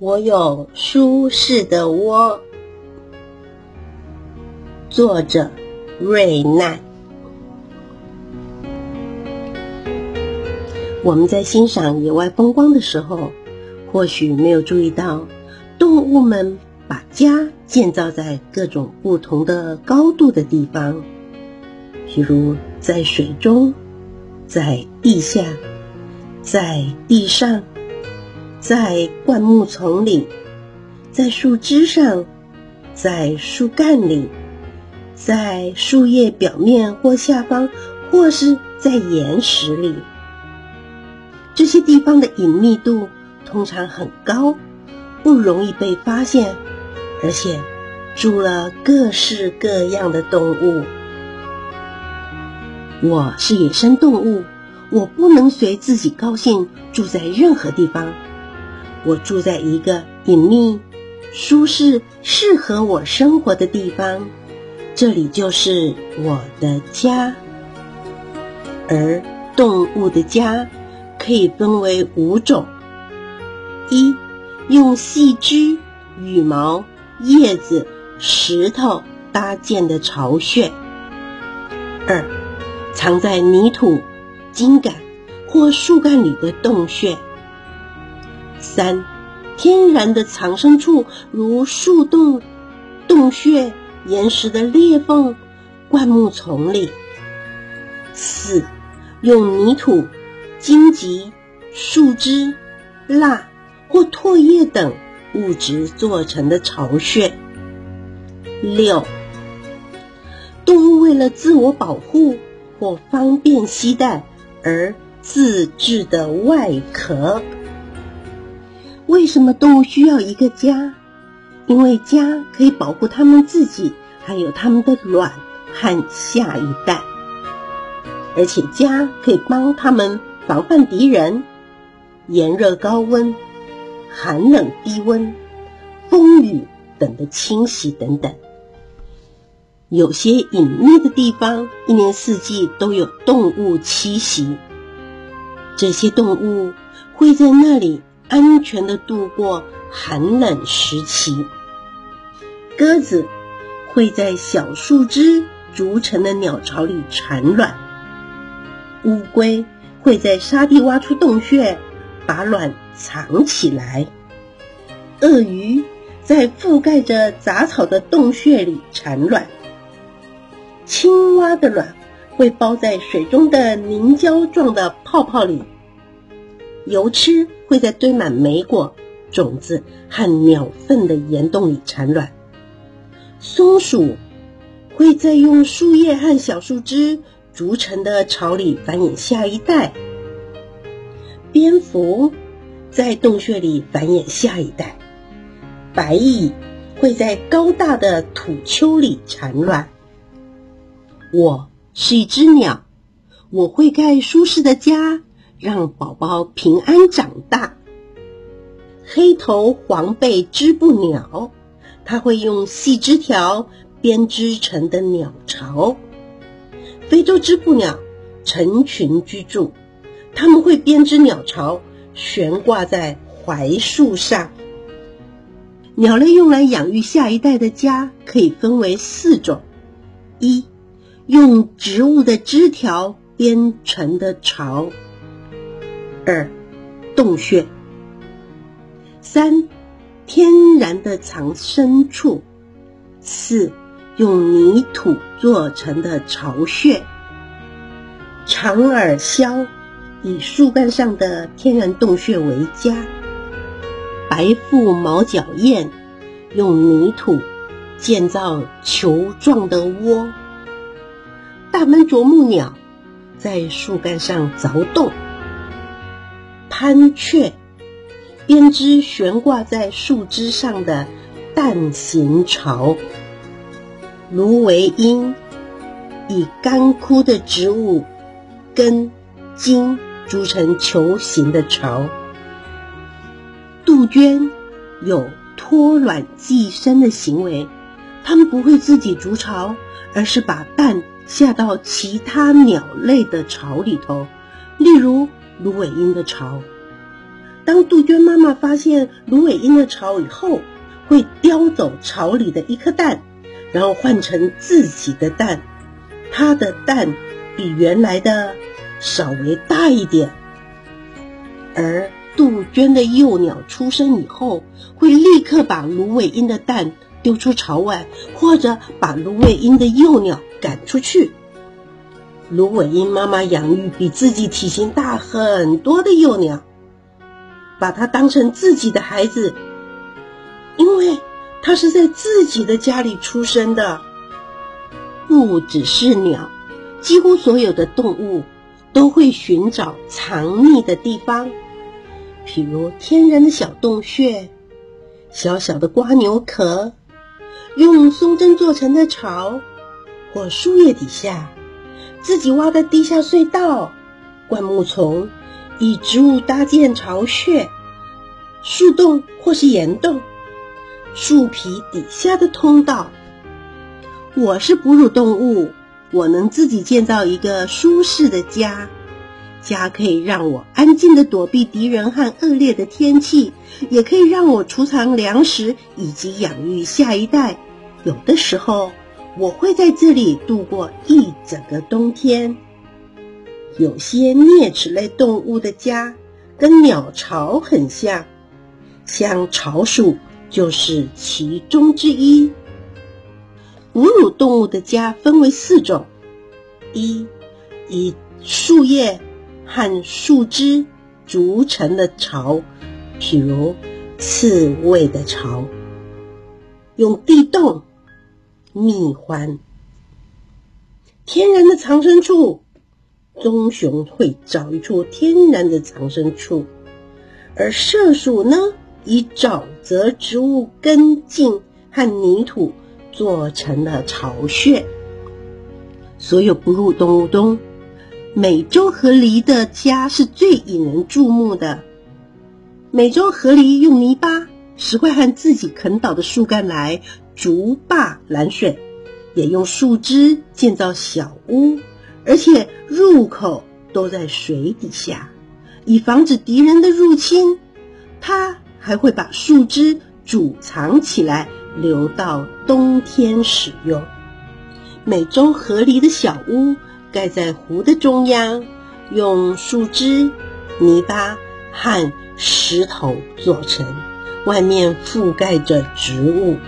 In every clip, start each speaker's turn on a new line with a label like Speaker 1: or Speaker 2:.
Speaker 1: 我有舒适的窝。作者瑞奈。我们在欣赏野外风光的时候，或许没有注意到，动物们把家建造在各种不同的高度的地方，比如在水中，在地下，在地上。在灌木丛里，在树枝上，在树干里，在树叶表面或下方，或是在岩石里，这些地方的隐秘度通常很高，不容易被发现，而且住了各式各样的动物。我是野生动物，我不能随自己高兴住在任何地方。我住在一个隐秘、舒适、适合我生活的地方，这里就是我的家。而动物的家可以分为五种：一、用细枝、羽毛、叶子、石头搭建的巢穴；二、藏在泥土、茎秆或树干里的洞穴。三，天然的藏身处，如树洞、洞穴、岩石的裂缝、灌木丛里。四，用泥土、荆棘、树枝、蜡或唾液等物质做成的巢穴。六，动物为了自我保护或方便携带而自制的外壳。为什么动物需要一个家？因为家可以保护它们自己，还有它们的卵和下一代。而且家可以帮它们防范敌人、炎热高温、寒冷低温、风雨等的侵袭等等。有些隐秘的地方，一年四季都有动物栖息。这些动物会在那里。安全的度过寒冷时期。鸽子会在小树枝筑成的鸟巢里产卵。乌龟会在沙地挖出洞穴，把卵藏起来。鳄鱼在覆盖着杂草的洞穴里产卵。青蛙的卵会包在水中的凝胶状的泡泡里。油吃会在堆满莓果、种子和鸟粪的岩洞里产卵。松鼠会在用树叶和小树枝筑成的巢里繁衍下一代。蝙蝠在洞穴里繁衍下一代。白蚁会在高大的土丘里产卵。我是一只鸟，我会盖舒适的家。让宝宝平安长大。黑头黄背织布鸟，它会用细枝条编织成的鸟巢。非洲织布鸟成群居住，它们会编织鸟巢，悬挂在槐树上。鸟类用来养育下一代的家可以分为四种：一、用植物的枝条编成的巢。二，洞穴；三，天然的藏身处；四，用泥土做成的巢穴。长耳鸮以树干上的天然洞穴为家。白腹毛脚燕用泥土建造球状的窝。大门啄木鸟在树干上凿洞。攀雀编织悬挂在树枝上的蛋形巢，芦苇鹰以干枯的植物根茎筑成球形的巢。杜鹃有托卵寄生的行为，它们不会自己筑巢，而是把蛋下到其他鸟类的巢里头，例如。芦苇鹰的巢，当杜鹃妈妈发现芦苇鹰的巢以后，会叼走巢里的一颗蛋，然后换成自己的蛋。它的蛋比原来的稍微大一点。而杜鹃的幼鸟出生以后，会立刻把芦苇鹰的蛋丢出巢外，或者把芦苇鹰的幼鸟赶出去。芦苇鹰妈妈养育比自己体型大很多的幼鸟，把它当成自己的孩子，因为它是在自己的家里出生的。不只是鸟，几乎所有的动物都会寻找藏匿的地方，譬如天然的小洞穴、小小的瓜牛壳、用松针做成的巢，或树叶底下。自己挖的地下隧道、灌木丛，以植物搭建巢穴、树洞或是岩洞、树皮底下的通道。我是哺乳动物，我能自己建造一个舒适的家，家可以让我安静的躲避敌人和恶劣的天气，也可以让我储藏粮食以及养育下一代。有的时候。我会在这里度过一整个冬天。有些啮齿类动物的家跟鸟巢很像，像巢鼠就是其中之一。哺乳动物的家分为四种：一、以树叶和树枝筑成的巢，譬如刺猬的巢，用地洞。蜜獾，天然的藏身处，棕熊会找一处天然的藏身处，而麝鼠呢，以沼泽植物根茎和泥土做成了巢穴。所有哺乳动物中，美洲河狸的家是最引人注目的。美洲河狸用泥巴、石块和自己啃倒的树干来。竹坝拦水，也用树枝建造小屋，而且入口都在水底下，以防止敌人的入侵。它还会把树枝储藏起来，留到冬天使用。美洲河狸的小屋盖在湖的中央，用树枝、泥巴和石头做成，外面覆盖着植物。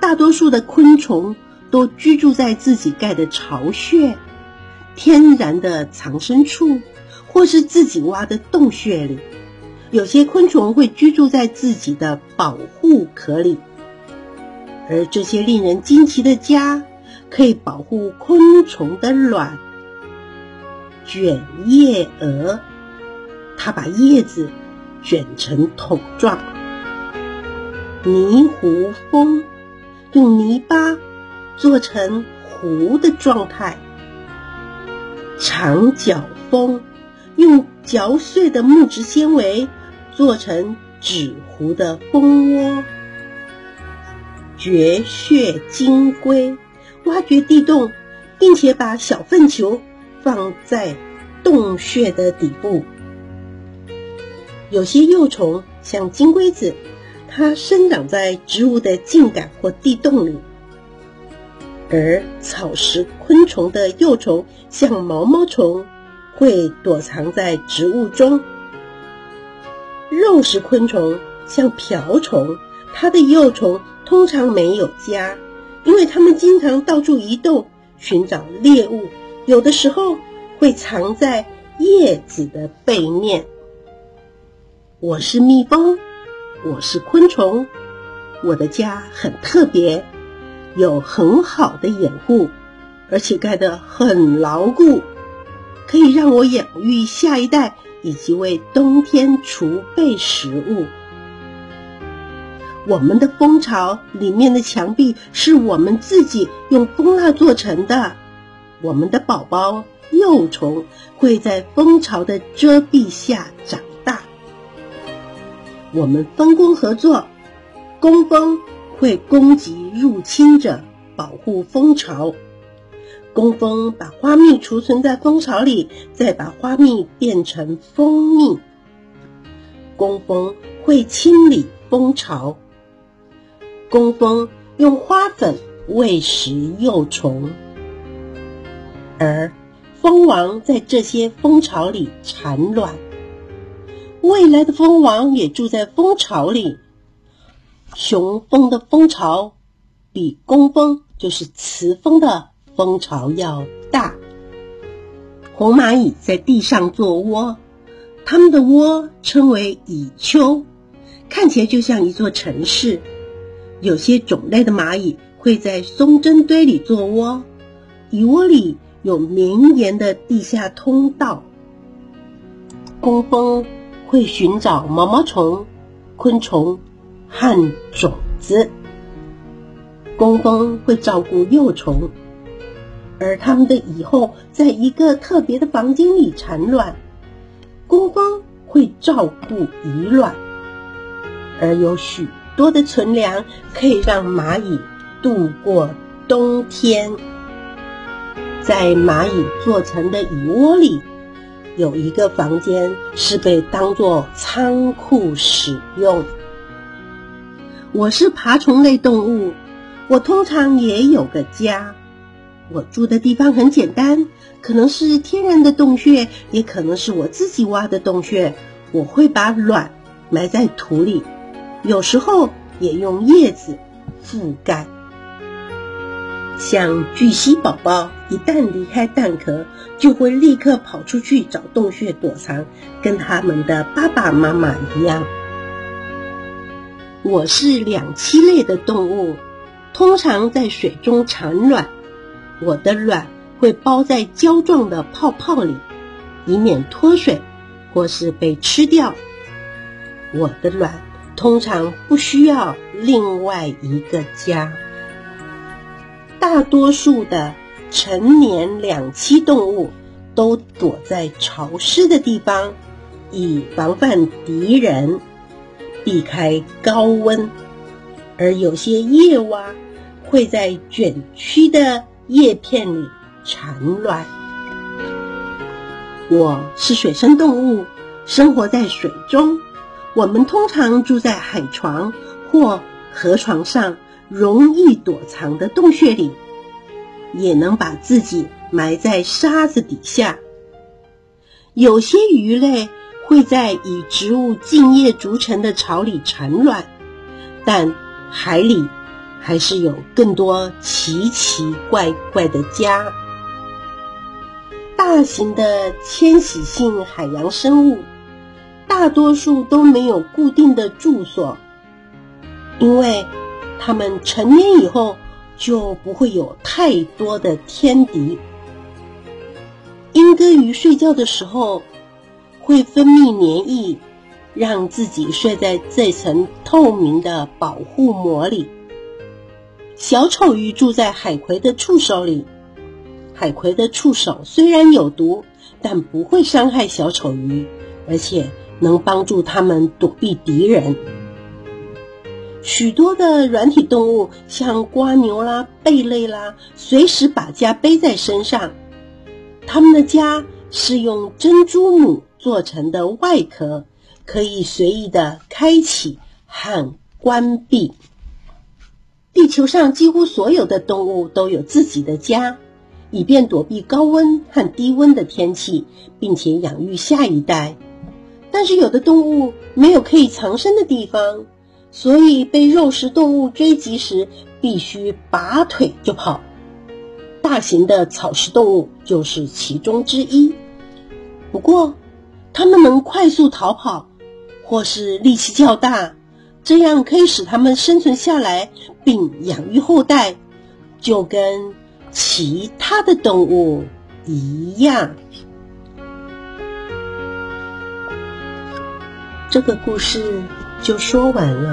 Speaker 1: 大多数的昆虫都居住在自己盖的巢穴、天然的藏身处，或是自己挖的洞穴里。有些昆虫会居住在自己的保护壳里，而这些令人惊奇的家可以保护昆虫的卵。卷叶蛾，它把叶子卷成桶状。泥糊蜂。用泥巴做成壶的状态，长角蜂用嚼碎的木质纤维做成纸糊的蜂窝。绝穴金龟挖掘地洞，并且把小粪球放在洞穴的底部。有些幼虫像金龟子。它生长在植物的茎秆或地洞里，而草食昆虫的幼虫像毛毛虫，会躲藏在植物中。肉食昆虫像瓢虫，它的幼虫通常没有家，因为它们经常到处移动寻找猎物，有的时候会藏在叶子的背面。我是蜜蜂。我是昆虫，我的家很特别，有很好的掩护，而且盖得很牢固，可以让我养育下一代，以及为冬天储备食物。我们的蜂巢里面的墙壁是我们自己用蜂蜡做成的，我们的宝宝幼虫会在蜂巢的遮蔽下长。我们分工合作，工蜂会攻击入侵者，保护蜂巢。工蜂把花蜜储存在蜂巢里，再把花蜜变成蜂蜜。工蜂会清理蜂巢。工蜂用花粉喂食幼虫，而蜂王在这些蜂巢里产卵。未来的蜂王也住在蜂巢里。雄蜂的蜂巢比工蜂，就是雌蜂的蜂巢要大。红蚂蚁在地上做窝，它们的窝称为蚁丘，看起来就像一座城市。有些种类的蚂蚁会在松针堆里做窝，蚁窝里有绵延的地下通道。工蜂会寻找毛毛虫、昆虫和种子，工蜂会照顾幼虫，而它们的蚁后在一个特别的房间里产卵。工蜂会照顾蚁卵，而有许。多的存粮可以让蚂蚁度过冬天。在蚂蚁做成的蚁窝里，有一个房间是被当作仓库使用。我是爬虫类动物，我通常也有个家。我住的地方很简单，可能是天然的洞穴，也可能是我自己挖的洞穴。我会把卵埋在土里。有时候也用叶子覆盖。像巨蜥宝宝，一旦离开蛋壳，就会立刻跑出去找洞穴躲藏，跟他们的爸爸妈妈一样。我是两栖类的动物，通常在水中产卵。我的卵会包在胶状的泡泡里，以免脱水或是被吃掉。我的卵。通常不需要另外一个家。大多数的成年两栖动物都躲在潮湿的地方，以防范敌人，避开高温。而有些夜蛙会在卷曲的叶片里产卵。我是水生动物，生活在水中。我们通常住在海床或河床上，容易躲藏的洞穴里，也能把自己埋在沙子底下。有些鱼类会在以植物茎叶筑成的巢里产卵，但海里还是有更多奇奇怪怪的家。大型的迁徙性海洋生物。大多数都没有固定的住所，因为它们成年以后就不会有太多的天敌。鹰哥鱼睡觉的时候会分泌黏液，让自己睡在这层透明的保护膜里。小丑鱼住在海葵的触手里，海葵的触手虽然有毒，但不会伤害小丑鱼，而且。能帮助它们躲避敌人。许多的软体动物，像瓜牛啦、贝类啦，随时把家背在身上。它们的家是用珍珠母做成的外壳，可以随意的开启和关闭。地球上几乎所有的动物都有自己的家，以便躲避高温和低温的天气，并且养育下一代。但是有的动物没有可以藏身的地方，所以被肉食动物追击时必须拔腿就跑。大型的草食动物就是其中之一。不过，它们能快速逃跑，或是力气较大，这样可以使它们生存下来并养育后代，就跟其他的动物一样。这个故事就说完了。